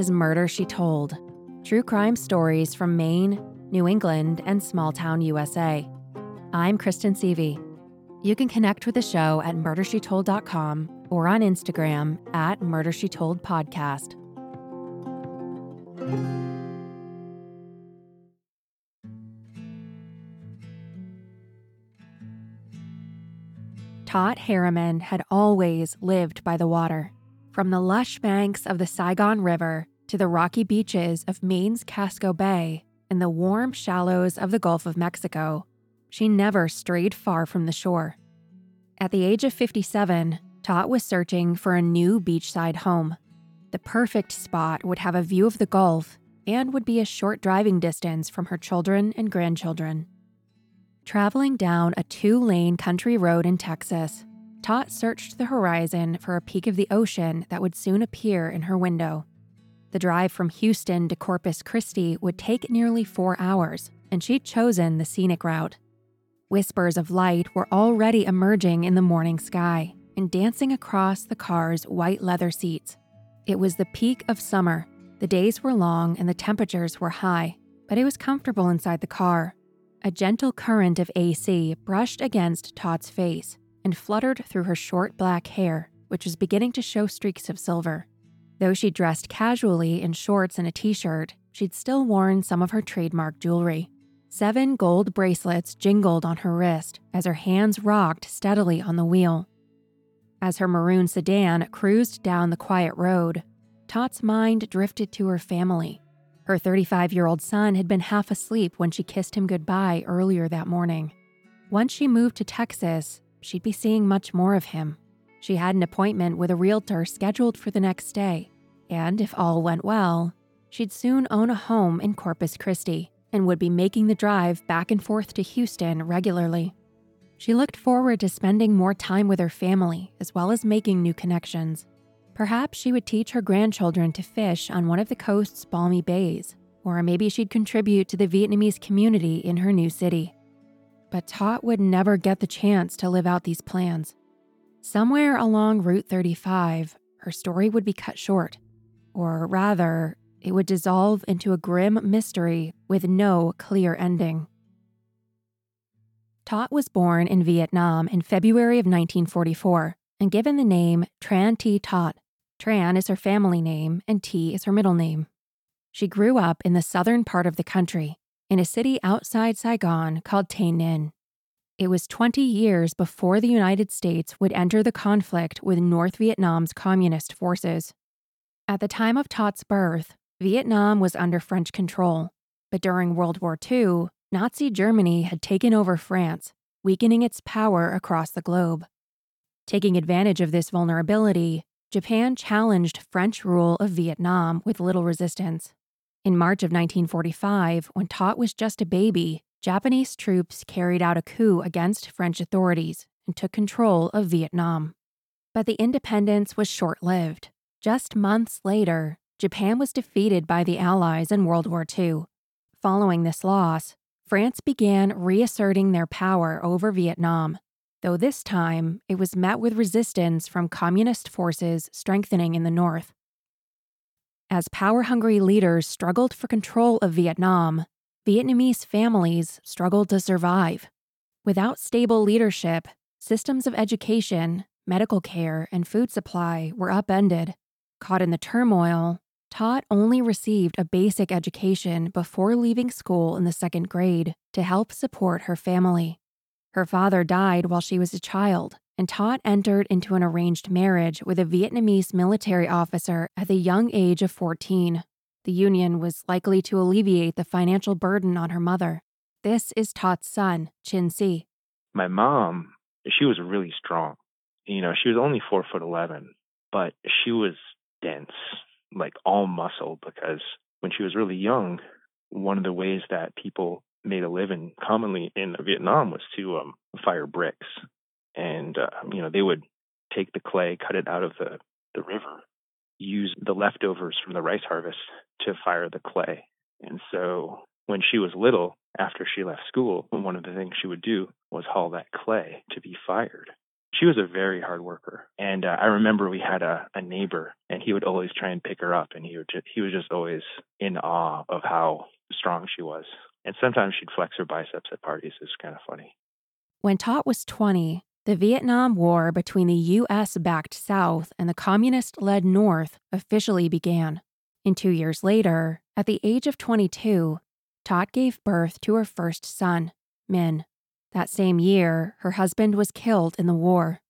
Is Murder She Told true crime stories from Maine, New England, and small town USA. I'm Kristen Seavey. You can connect with the show at murdershetold.com or on Instagram at Murder She Told Podcast. Tot Harriman had always lived by the water. From the lush banks of the Saigon River to the rocky beaches of Maine's Casco Bay and the warm shallows of the Gulf of Mexico, she never strayed far from the shore. At the age of 57, Tot was searching for a new beachside home. The perfect spot would have a view of the Gulf and would be a short driving distance from her children and grandchildren. Traveling down a two lane country road in Texas, Tot searched the horizon for a peak of the ocean that would soon appear in her window. The drive from Houston to Corpus Christi would take nearly four hours, and she'd chosen the scenic route. Whispers of light were already emerging in the morning sky and dancing across the car's white leather seats. It was the peak of summer. The days were long and the temperatures were high, but it was comfortable inside the car. A gentle current of AC brushed against Tot's face and fluttered through her short black hair, which was beginning to show streaks of silver. Though she dressed casually in shorts and a t shirt, she'd still worn some of her trademark jewelry. Seven gold bracelets jingled on her wrist as her hands rocked steadily on the wheel. As her maroon sedan cruised down the quiet road, Tot's mind drifted to her family. Her 35 year old son had been half asleep when she kissed him goodbye earlier that morning. Once she moved to Texas, she'd be seeing much more of him. She had an appointment with a realtor scheduled for the next day, and if all went well, she'd soon own a home in Corpus Christi and would be making the drive back and forth to Houston regularly. She looked forward to spending more time with her family as well as making new connections. Perhaps she would teach her grandchildren to fish on one of the coast's balmy bays, or maybe she'd contribute to the Vietnamese community in her new city. But Tot would never get the chance to live out these plans. Somewhere along Route 35, her story would be cut short, or rather, it would dissolve into a grim mystery with no clear ending. Tot was born in Vietnam in February of 1944 and given the name Tran T. Tot. Tran is her family name and T is her middle name. She grew up in the southern part of the country, in a city outside Saigon called Tay Ninh. It was 20 years before the United States would enter the conflict with North Vietnam's communist forces. At the time of Tot's birth, Vietnam was under French control, but during World War II, Nazi Germany had taken over France, weakening its power across the globe. Taking advantage of this vulnerability, Japan challenged French rule of Vietnam with little resistance. In March of 1945, when Tot was just a baby, Japanese troops carried out a coup against French authorities and took control of Vietnam. But the independence was short lived. Just months later, Japan was defeated by the Allies in World War II. Following this loss, France began reasserting their power over Vietnam, though this time it was met with resistance from communist forces strengthening in the north. As power hungry leaders struggled for control of Vietnam, Vietnamese families struggled to survive. Without stable leadership, systems of education, medical care, and food supply were upended. Caught in the turmoil, Tot only received a basic education before leaving school in the second grade to help support her family. Her father died while she was a child, and Tot entered into an arranged marriage with a Vietnamese military officer at the young age of 14. The union was likely to alleviate the financial burden on her mother. This is Tot's son, Chin Si. My mom, she was really strong. You know, she was only four foot eleven, but she was dense like all muscle because when she was really young, one of the ways that people made a living commonly in Vietnam was to um, fire bricks. And, uh, you know, they would take the clay, cut it out of the, the river, use the leftovers from the rice harvest to fire the clay. And so when she was little, after she left school, one of the things she would do was haul that clay to be fired she was a very hard worker. And uh, I remember we had a, a neighbor, and he would always try and pick her up, and he would just, he was just always in awe of how strong she was. And sometimes she'd flex her biceps at parties. It's kind of funny. When Tot was 20, the Vietnam War between the U.S. backed South and the communist led North officially began. And two years later, at the age of 22, Tot gave birth to her first son, Min. That same year, her husband was killed in the war.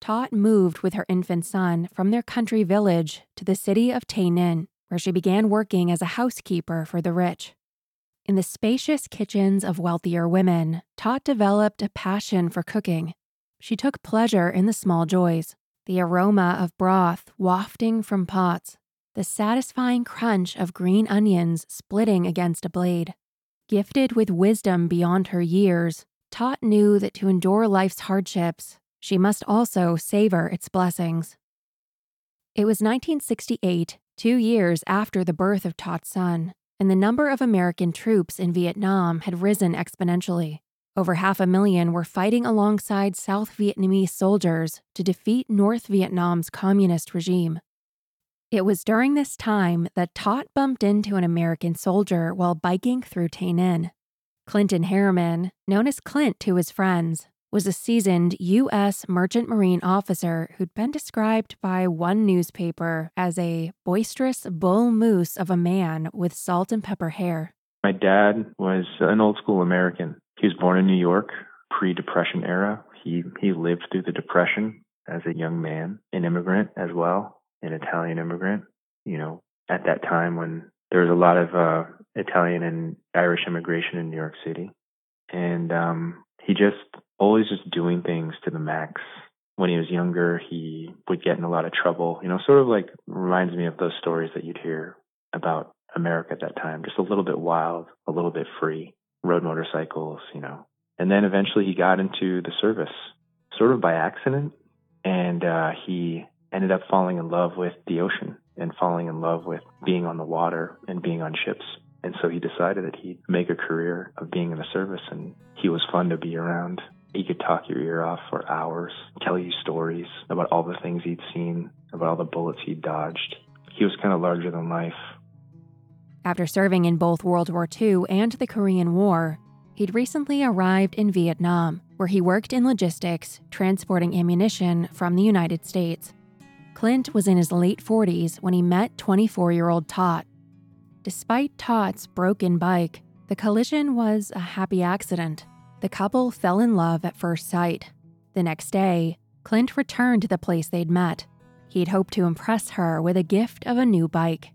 Tot moved with her infant son from their country village to the city of Tay Ninh, where she began working as a housekeeper for the rich. In the spacious kitchens of wealthier women, Tot developed a passion for cooking. She took pleasure in the small joys the aroma of broth wafting from pots, the satisfying crunch of green onions splitting against a blade, Gifted with wisdom beyond her years, Tot knew that to endure life's hardships, she must also savor its blessings. It was 1968, two years after the birth of Tot's son, and the number of American troops in Vietnam had risen exponentially. Over half a million were fighting alongside South Vietnamese soldiers to defeat North Vietnam's communist regime. It was during this time that Tot bumped into an American soldier while biking through Tay Ninh. Clinton Harriman, known as Clint to his friends, was a seasoned U.S. merchant marine officer who'd been described by one newspaper as a boisterous bull moose of a man with salt and pepper hair. My dad was an old school American. He was born in New York, pre Depression era. He, he lived through the Depression as a young man, an immigrant as well an Italian immigrant, you know, at that time when there was a lot of uh, Italian and Irish immigration in New York City. And um, he just always just doing things to the max. When he was younger, he would get in a lot of trouble, you know, sort of like reminds me of those stories that you'd hear about America at that time, just a little bit wild, a little bit free, rode motorcycles, you know. And then eventually he got into the service, sort of by accident. And uh, he ended up falling in love with the ocean and falling in love with being on the water and being on ships. And so he decided that he'd make a career of being in the service and he was fun to be around. He could talk your ear off for hours, tell you stories about all the things he'd seen, about all the bullets he'd dodged. He was kind of larger than life. After serving in both World War II and the Korean War, he'd recently arrived in Vietnam, where he worked in logistics, transporting ammunition from the United States. Clint was in his late 40s when he met 24 year old Tot. Despite Tot's broken bike, the collision was a happy accident. The couple fell in love at first sight. The next day, Clint returned to the place they'd met. He'd hoped to impress her with a gift of a new bike.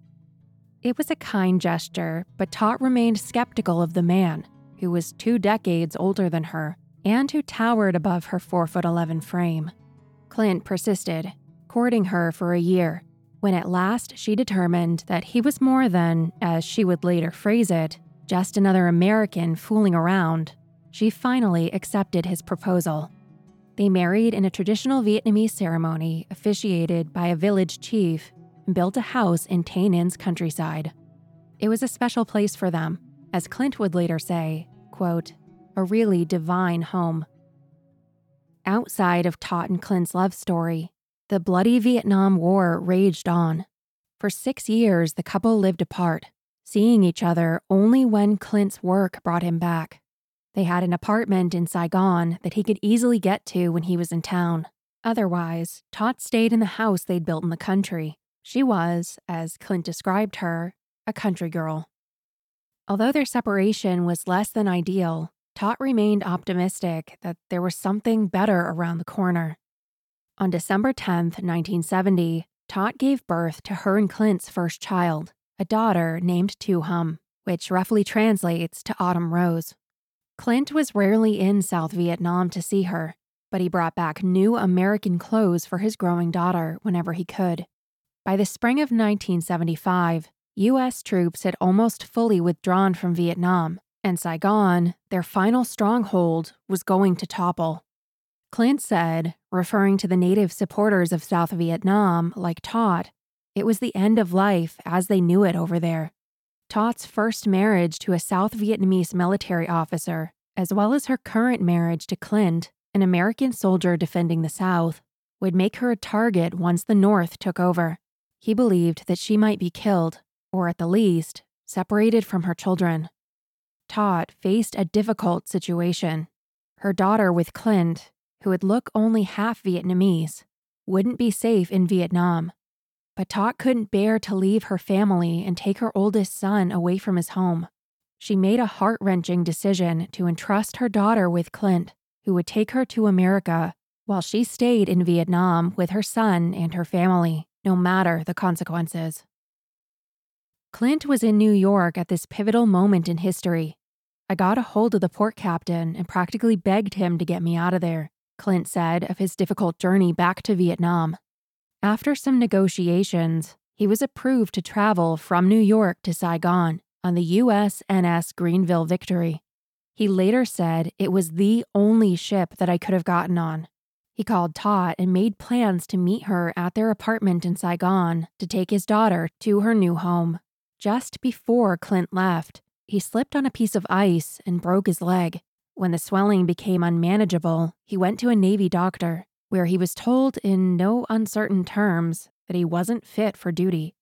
It was a kind gesture, but Tot remained skeptical of the man, who was two decades older than her and who towered above her 4 foot 11 frame. Clint persisted, courting her for a year, when at last she determined that he was more than, as she would later phrase it, just another American fooling around, she finally accepted his proposal. They married in a traditional Vietnamese ceremony officiated by a village chief and built a house in Tay Ninh's countryside. It was a special place for them, as Clint would later say, quote, a really divine home. Outside of Tot and Clint's love story, the bloody Vietnam War raged on. For six years, the couple lived apart. seeing each other only when Clint's work brought him back. They had an apartment in Saigon that he could easily get to when he was in town. Otherwise, Tot stayed in the house they'd built in the country. She was, as Clint described her, a country girl. Although their separation was less than ideal, Tot remained optimistic that there was something better around the corner. On December 10, 1970, Tot gave birth to her and Clint's first child, a daughter named Tu Hum, which roughly translates to Autumn Rose. Clint was rarely in South Vietnam to see her, but he brought back new American clothes for his growing daughter whenever he could. By the spring of 1975, U.S. troops had almost fully withdrawn from Vietnam, and Saigon, their final stronghold, was going to topple. Clint said, referring to the native supporters of South Vietnam like Tot, it was the end of life as they knew it over there. Tot's first marriage to a South Vietnamese military officer, as well as her current marriage to Clint, an American soldier defending the South, would make her a target once the North took over. He believed that she might be killed, or at the least, separated from her children. Tot faced a difficult situation. Her daughter with Clint, who would look only half Vietnamese, wouldn't be safe in Vietnam. But Tot couldn't bear to leave her family and take her oldest son away from his home. She made a heart wrenching decision to entrust her daughter with Clint, who would take her to America while she stayed in Vietnam with her son and her family, no matter the consequences. Clint was in New York at this pivotal moment in history. I got a hold of the port captain and practically begged him to get me out of there, Clint said of his difficult journey back to Vietnam. After some negotiations, he was approved to travel from New York to Saigon on the USNS Greenville Victory. He later said it was the only ship that I could have gotten on. He called Tot and made plans to meet her at their apartment in Saigon to take his daughter to her new home. Just before Clint left, he slipped on a piece of ice and broke his leg. When the swelling became unmanageable, he went to a Navy doctor, where he was told in no uncertain terms that he wasn't fit for duty.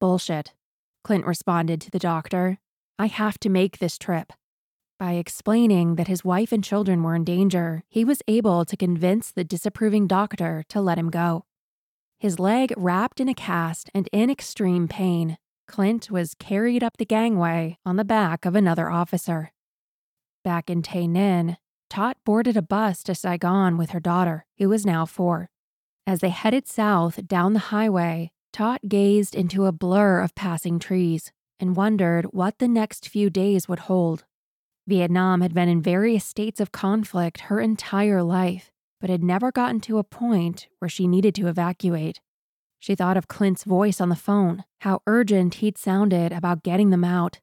Bullshit, Clint responded to the doctor. I have to make this trip. By explaining that his wife and children were in danger, he was able to convince the disapproving doctor to let him go. His leg wrapped in a cast and in extreme pain, Clint was carried up the gangway on the back of another officer. Back in Tay Ninh, Tot boarded a bus to Saigon with her daughter, who was now four. As they headed south down the highway, Tot gazed into a blur of passing trees and wondered what the next few days would hold. Vietnam had been in various states of conflict her entire life, but had never gotten to a point where she needed to evacuate. She thought of Clint's voice on the phone, how urgent he'd sounded about getting them out.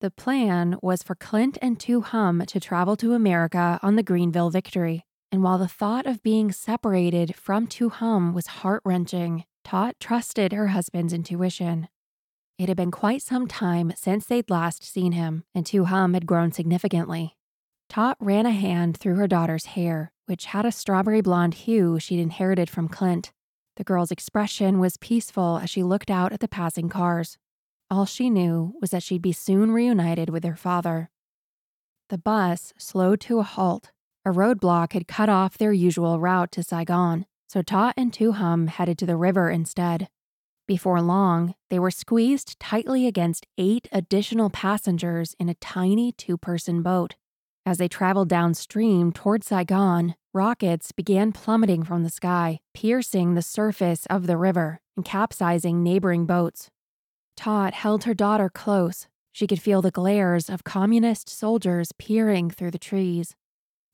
The plan was for Clint and Tu Hum to travel to America on the Greenville Victory. And while the thought of being separated from Tu Hum was heart wrenching, Tot trusted her husband's intuition. It had been quite some time since they'd last seen him, and Tu Hum had grown significantly. Tot ran a hand through her daughter's hair, which had a strawberry blonde hue she'd inherited from Clint. The girl's expression was peaceful as she looked out at the passing cars. All she knew was that she'd be soon reunited with her father. The bus slowed to a halt. A roadblock had cut off their usual route to Saigon, so Tot and Tu Hum headed to the river instead. Before long, they were squeezed tightly against eight additional passengers in a tiny two person boat. As they traveled downstream toward Saigon, rockets began plummeting from the sky, piercing the surface of the river and capsizing neighboring boats. Tot held her daughter close. She could feel the glares of communist soldiers peering through the trees.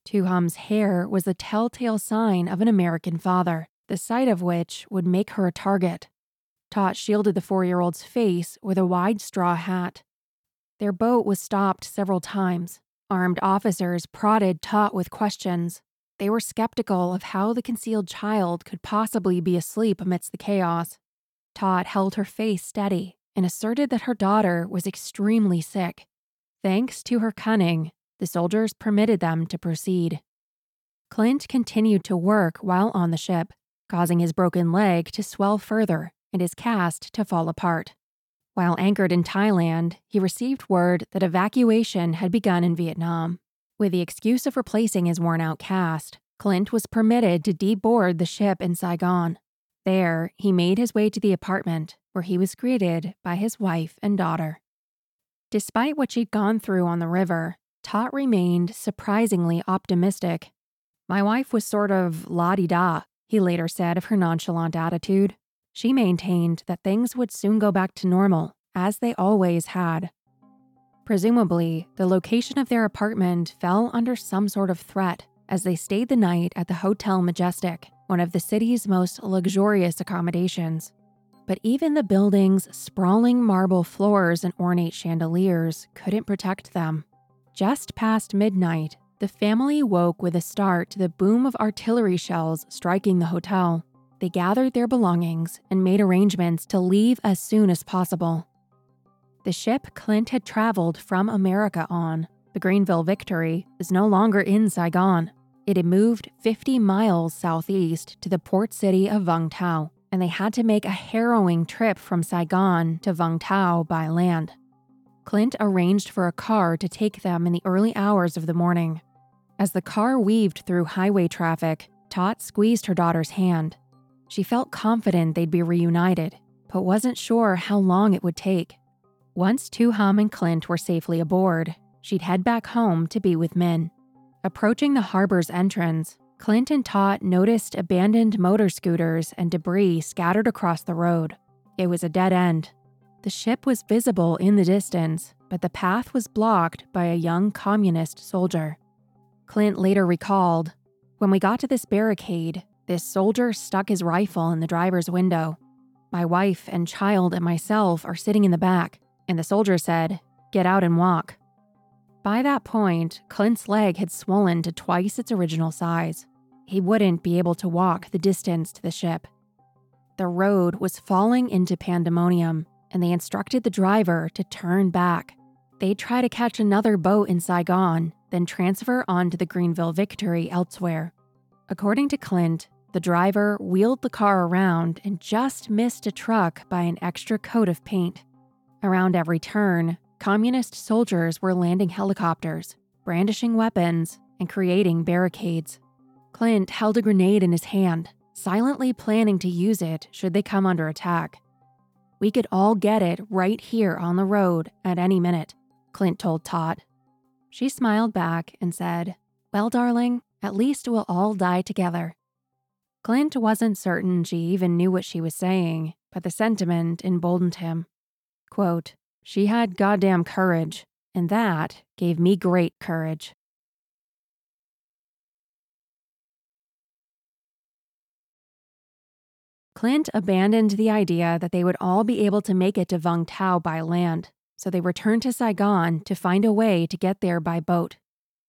Tu Hum's hair was the telltale sign of an American father, the sight of which would make her a target. Tot shielded the four year old's face with a wide straw hat. Their boat was stopped several times, Armed officers prodded Tot with questions. They were skeptical of how the concealed child could possibly be asleep amidst the chaos. Tot held her face steady and asserted that her daughter was extremely sick. Thanks to her cunning, the soldiers permitted them to proceed. Clint continued to work while on the ship, causing his broken leg to swell further and his cast to fall apart. While anchored in Thailand, he received word that evacuation had begun in Vietnam. With the excuse of replacing his worn out cast, Clint was permitted to deboard the ship in Saigon. There, he made his way to the apartment, where he was greeted by his wife and daughter. Despite what she'd gone through on the river, Tot remained surprisingly optimistic. My wife was sort of la di da, he later said of her nonchalant attitude. She maintained that things would soon go back to normal, as they always had. Presumably, the location of their apartment fell under some sort of threat as they stayed the night at the Hotel Majestic, one of the city's most luxurious accommodations. But even the building's sprawling marble floors and ornate chandeliers couldn't protect them. Just past midnight, the family woke with a start to the boom of artillery shells striking the hotel. They gathered their belongings and made arrangements to leave as soon as possible. The ship Clint had traveled from America on, the Greenville Victory, is no longer in Saigon. It had moved 50 miles southeast to the port city of Vung Tau, and they had to make a harrowing trip from Saigon to Vung Tau by land. Clint arranged for a car to take them in the early hours of the morning. As the car weaved through highway traffic, Tot squeezed her daughter's hand. She felt confident they'd be reunited, but wasn't sure how long it would take. Once Tu Hum and Clint were safely aboard, she'd head back home to be with Min. Approaching the harbor's entrance, Clint and Tot noticed abandoned motor scooters and debris scattered across the road. It was a dead end. The ship was visible in the distance, but the path was blocked by a young communist soldier. Clint later recalled When we got to this barricade, this soldier stuck his rifle in the driver's window. My wife and child and myself are sitting in the back, and the soldier said, Get out and walk. By that point, Clint's leg had swollen to twice its original size. He wouldn't be able to walk the distance to the ship. The road was falling into pandemonium, and they instructed the driver to turn back. They'd try to catch another boat in Saigon, then transfer on to the Greenville Victory elsewhere. According to Clint, the driver wheeled the car around and just missed a truck by an extra coat of paint. Around every turn, communist soldiers were landing helicopters, brandishing weapons, and creating barricades. Clint held a grenade in his hand, silently planning to use it should they come under attack. We could all get it right here on the road at any minute, Clint told Tot. She smiled back and said, Well, darling, at least we'll all die together. Clint wasn't certain she even knew what she was saying, but the sentiment emboldened him. Quote, She had goddamn courage, and that gave me great courage. Clint abandoned the idea that they would all be able to make it to Vung Tau by land, so they returned to Saigon to find a way to get there by boat.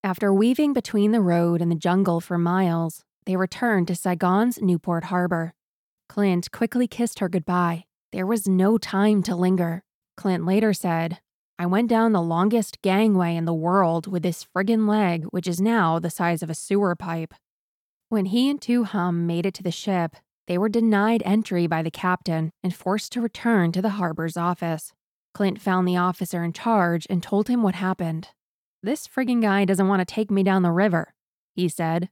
After weaving between the road and the jungle for miles, they returned to Saigon's Newport Harbor. Clint quickly kissed her goodbye. There was no time to linger. Clint later said, I went down the longest gangway in the world with this friggin' leg, which is now the size of a sewer pipe. When he and Tu Hum made it to the ship, they were denied entry by the captain and forced to return to the harbor's office. Clint found the officer in charge and told him what happened. This friggin' guy doesn't want to take me down the river, he said.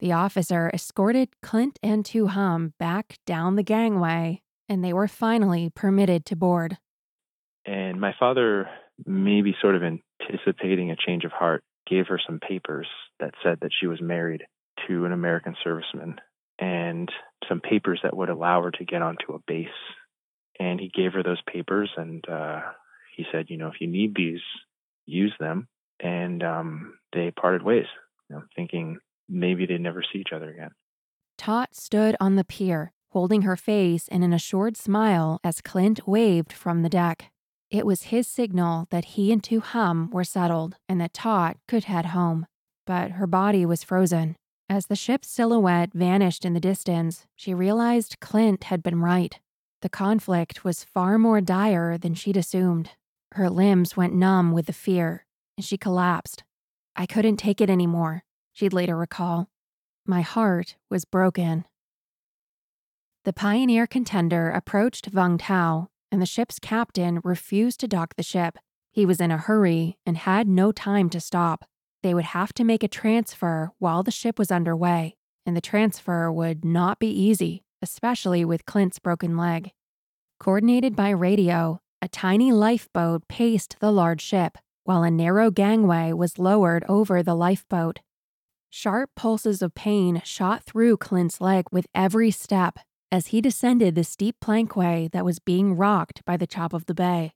The officer escorted Clint and Tu Hum back down the gangway, and they were finally permitted to board. And my father, maybe sort of anticipating a change of heart, gave her some papers that said that she was married to an American serviceman and some papers that would allow her to get onto a base. And he gave her those papers and uh, he said, you know, if you need these, use them. And um, they parted ways, you know, thinking maybe they'd never see each other again. Tot stood on the pier, holding her face in an assured smile as Clint waved from the deck. It was his signal that he and Tu Hum were settled and that Tot could head home. But her body was frozen. As the ship's silhouette vanished in the distance, she realized Clint had been right. The conflict was far more dire than she'd assumed. Her limbs went numb with the fear, and she collapsed. I couldn't take it anymore she'd later recall. My heart was broken. The pioneer contender approached Vung Tau, and the ship's captain refused to dock the ship. He was in a hurry and had no time to stop. They would have to make a transfer while the ship was underway, and the transfer would not be easy, especially with Clint's broken leg. Coordinated by radio, a tiny lifeboat paced the large ship, while a narrow gangway was lowered over the lifeboat. Sharp pulses of pain shot through Clint's leg with every step as he descended the steep plankway that was being rocked by the chop of the bay.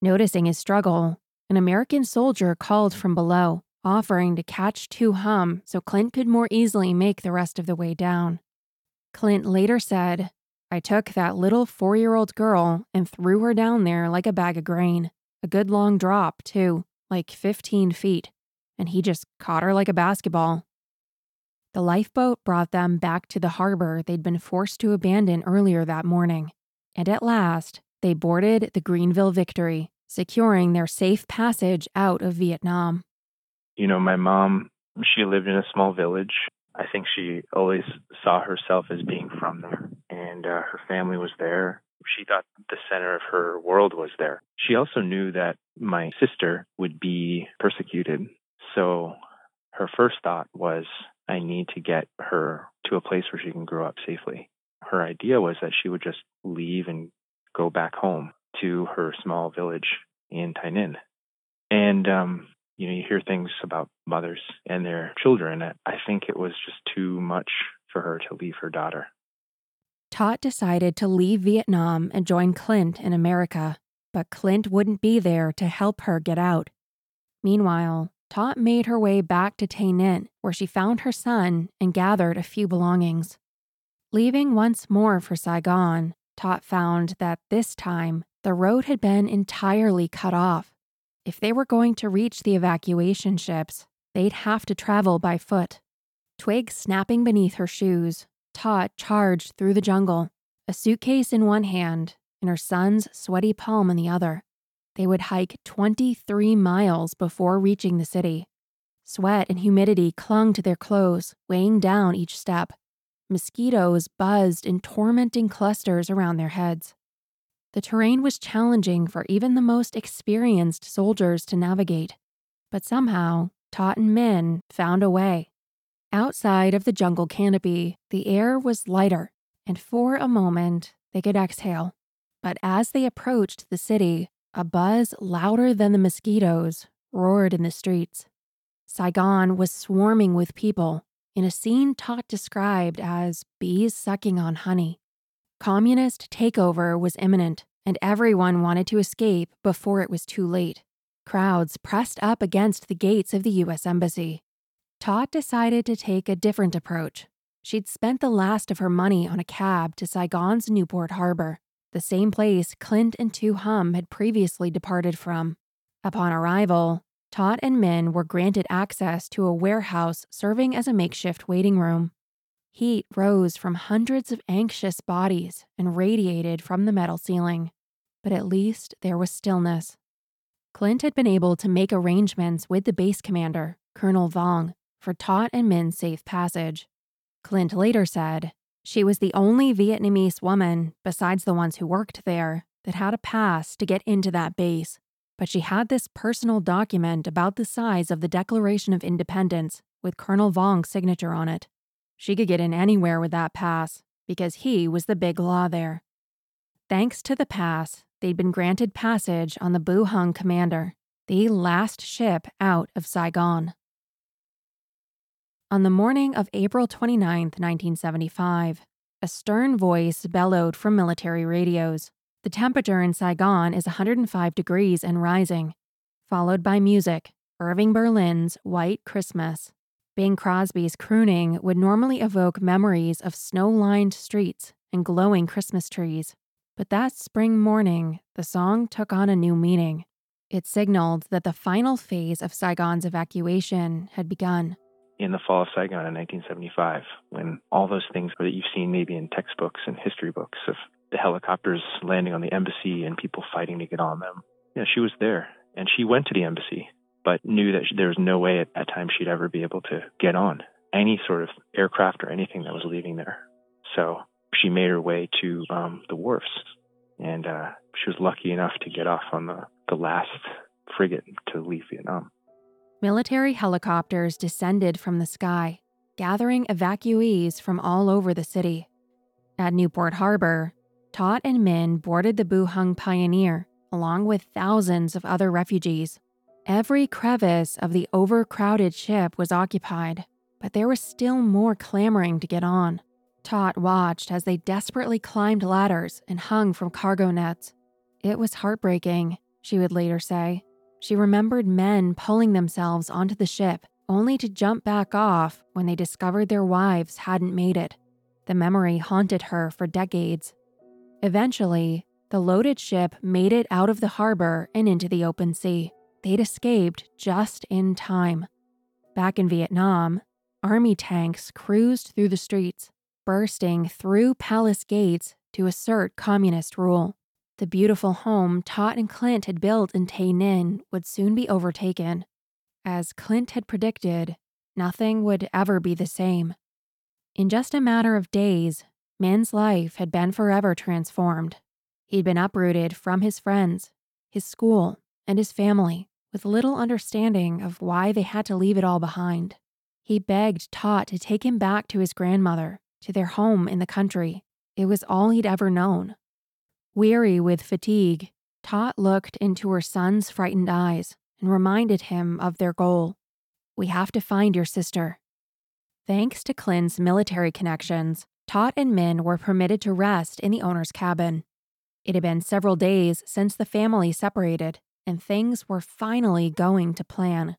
Noticing his struggle, an American soldier called from below, offering to catch Tu Hum so Clint could more easily make the rest of the way down. Clint later said, I took that little four year old girl and threw her down there like a bag of grain. A good long drop, too, like 15 feet, and he just caught her like a basketball. The lifeboat brought them back to the harbor they'd been forced to abandon earlier that morning, and at last, they boarded the Greenville Victory, securing their safe passage out of Vietnam. You know, my mom, she lived in a small village. I think she always saw herself as being from there, and uh, her family was there. She thought the center of her world was there. She also knew that my sister would be persecuted. So her first thought was, I need to get her to a place where she can grow up safely. Her idea was that she would just leave and go back home to her small village in Tay Ninh. And, um, you know, you hear things about mothers and their children. I think it was just too much for her to leave her daughter. Tot decided to leave Vietnam and join Clint in America, but Clint wouldn't be there to help her get out. Meanwhile, Tot made her way back to Tay Ninh, where she found her son and gathered a few belongings. Leaving once more for Saigon, Tot found that this time the road had been entirely cut off. If they were going to reach the evacuation ships, they'd have to travel by foot. Twigs snapping beneath her shoes, Tot charged through the jungle, a suitcase in one hand and her son's sweaty palm in the other. They would hike 23 miles before reaching the city. Sweat and humidity clung to their clothes, weighing down each step. Mosquitoes buzzed in tormenting clusters around their heads. The terrain was challenging for even the most experienced soldiers to navigate, but somehow Tot and Min found a way. Outside of the jungle canopy, the air was lighter, and for a moment they could exhale. But as they approached the city, a buzz louder than the mosquitoes roared in the streets. Saigon was swarming with people, in a scene Tot described as bees sucking on honey. Communist takeover was imminent, and everyone wanted to escape before it was too late. Crowds pressed up against the gates of the U.S. Embassy. Tot decided to take a different approach. She'd spent the last of her money on a cab to Saigon's Newport Harbor, the same place Clint and Tu Hum had previously departed from. Upon arrival, Tot and Min were granted access to a warehouse serving as a makeshift waiting room. Heat rose from hundreds of anxious bodies and radiated from the metal ceiling, but at least there was stillness. Clint had been able to make arrangements with the base commander, Colonel Vong, for Tot and Min's safe passage. Clint later said, She was the only Vietnamese woman, besides the ones who worked there, that had a pass to get into that base but she had this personal document about the size of the Declaration of Independence with Colonel Vong's signature on it. She could get in anywhere with that pass because he was the big law there. Thanks to the pass, they'd been granted passage on the Bu Hung Commander, the last ship out of Saigon. On the morning of April 29, 1975, a stern voice bellowed from military radios. The temperature in Saigon is 105 degrees and rising, followed by music, Irving Berlin's White Christmas. Bing Crosby's crooning would normally evoke memories of snow lined streets and glowing Christmas trees. But that spring morning, the song took on a new meaning. It signaled that the final phase of Saigon's evacuation had begun. In the fall of Saigon in 1975, when all those things that you've seen maybe in textbooks and history books of the helicopters landing on the embassy and people fighting to get on them. Yeah, she was there and she went to the embassy, but knew that there was no way at that time she'd ever be able to get on any sort of aircraft or anything that was leaving there. So she made her way to um, the wharfs and uh, she was lucky enough to get off on the, the last frigate to leave Vietnam. Military helicopters descended from the sky, gathering evacuees from all over the city. At Newport Harbor, Tot and Min boarded the Bu Hung Pioneer, along with thousands of other refugees. Every crevice of the overcrowded ship was occupied, but there was still more clamoring to get on. Tot watched as they desperately climbed ladders and hung from cargo nets. It was heartbreaking, she would later say. She remembered men pulling themselves onto the ship only to jump back off when they discovered their wives hadn't made it. The memory haunted her for decades. Eventually, the loaded ship made it out of the harbor and into the open sea. They'd escaped just in time. Back in Vietnam, army tanks cruised through the streets, bursting through palace gates to assert communist rule. The beautiful home Tot and Clint had built in Tay Ninh would soon be overtaken. As Clint had predicted, nothing would ever be the same. In just a matter of days, Min's life had been forever transformed. He'd been uprooted from his friends, his school, and his family, with little understanding of why they had to leave it all behind. He begged Tot to take him back to his grandmother, to their home in the country. It was all he'd ever known. Weary with fatigue, Tot looked into her son's frightened eyes and reminded him of their goal. We have to find your sister. Thanks to Clint's military connections, Tot and Min were permitted to rest in the owner's cabin. It had been several days since the family separated, and things were finally going to plan.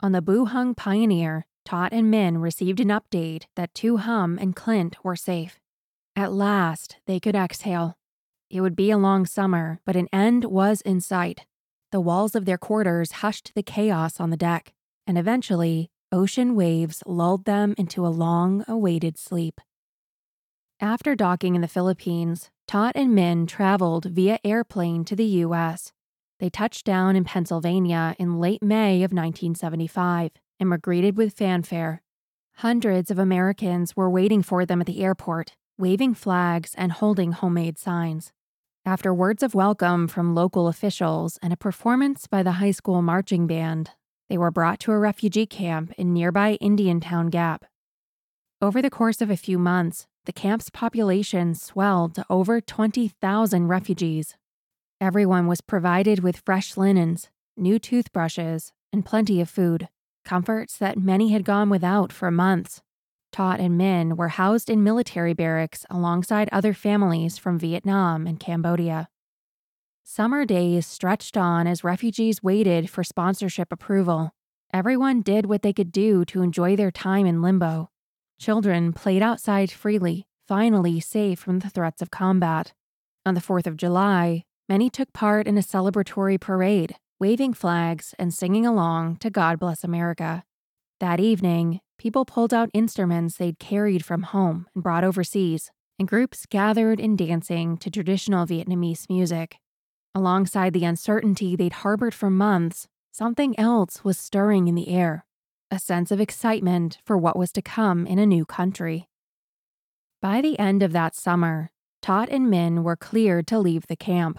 On the Bu Hung Pioneer, Tot and Min received an update that Tu Hum and Clint were safe. At last, they could exhale. It would be a long summer, but an end was in sight. The walls of their quarters hushed the chaos on the deck, and eventually, ocean waves lulled them into a long awaited sleep. After docking in the Philippines, Tot and Min traveled via airplane to the U.S. They touched down in Pennsylvania in late May of 1975 and were greeted with fanfare. Hundreds of Americans were waiting for them at the airport, waving flags and holding homemade signs. After words of welcome from local officials and a performance by the high school marching band, they were brought to a refugee camp in nearby Indiantown Gap. Over the course of a few months, the camp's population swelled to over 20,000 refugees. Everyone was provided with fresh linens, new toothbrushes, and plenty of food, comforts that many had gone without for months. Tot and Min were housed in military barracks alongside other families from Vietnam and Cambodia. Summer days stretched on as refugees waited for sponsorship approval. Everyone did what they could do to enjoy their time in limbo. Children played outside freely, finally safe from the threats of combat. On the 4th of July, many took part in a celebratory parade, waving flags and singing along to God Bless America. That evening, people pulled out instruments they'd carried from home and brought overseas, and groups gathered in dancing to traditional Vietnamese music. Alongside the uncertainty they'd harbored for months, something else was stirring in the air a sense of excitement for what was to come in a new country. By the end of that summer, Tot and Min were cleared to leave the camp.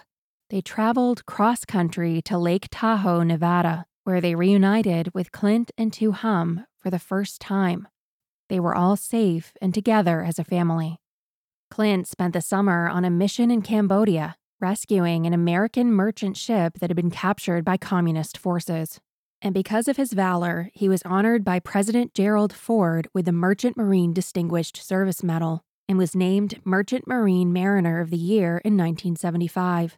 They traveled cross country to Lake Tahoe, Nevada, where they reunited with Clint and Tu Hum for the first time. They were all safe and together as a family. Clint spent the summer on a mission in Cambodia, rescuing an American merchant ship that had been captured by communist forces. And because of his valor, he was honored by President Gerald Ford with the Merchant Marine Distinguished Service Medal and was named Merchant Marine Mariner of the Year in 1975.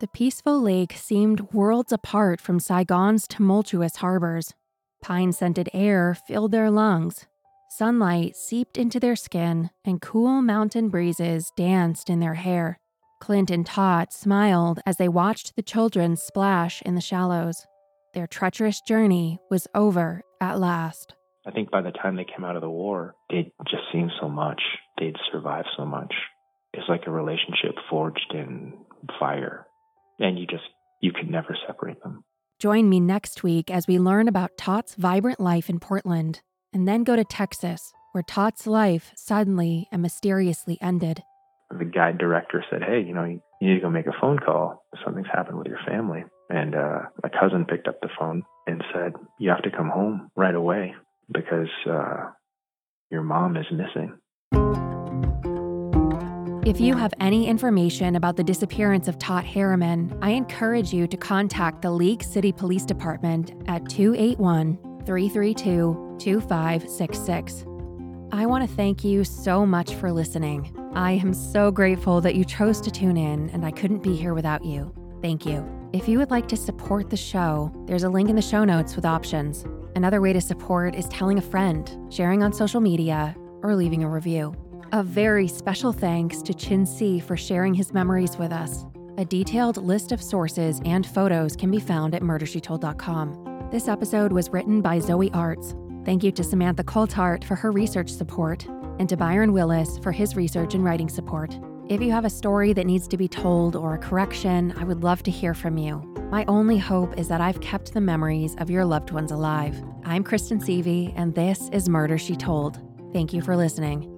The peaceful lake seemed worlds apart from Saigon's tumultuous harbors. Pine scented air filled their lungs. Sunlight seeped into their skin, and cool mountain breezes danced in their hair. Clint and Tot smiled as they watched the children splash in the shallows. Their treacherous journey was over at last. I think by the time they came out of the war, they'd just seen so much. They'd survived so much. It's like a relationship forged in fire and you just you can never separate them. Join me next week as we learn about Tot's vibrant life in Portland, and then go to Texas, where Tot's life suddenly and mysteriously ended. the guide director said, Hey, you know, you, you need to go make a phone call. Something's happened with your family. And uh, my cousin picked up the phone and said, You have to come home right away because uh, your mom is missing. If you have any information about the disappearance of Tot Harriman, I encourage you to contact the League City Police Department at 281 332 2566. I want to thank you so much for listening. I am so grateful that you chose to tune in, and I couldn't be here without you. Thank you. If you would like to support the show, there's a link in the show notes with options. Another way to support is telling a friend, sharing on social media, or leaving a review. A very special thanks to Chin Si for sharing his memories with us. A detailed list of sources and photos can be found at murdershetold.com. This episode was written by Zoe Arts. Thank you to Samantha Coltart for her research support, and to Byron Willis for his research and writing support. If you have a story that needs to be told or a correction, I would love to hear from you. My only hope is that I've kept the memories of your loved ones alive. I'm Kristen Seavey, and this is Murder She Told. Thank you for listening.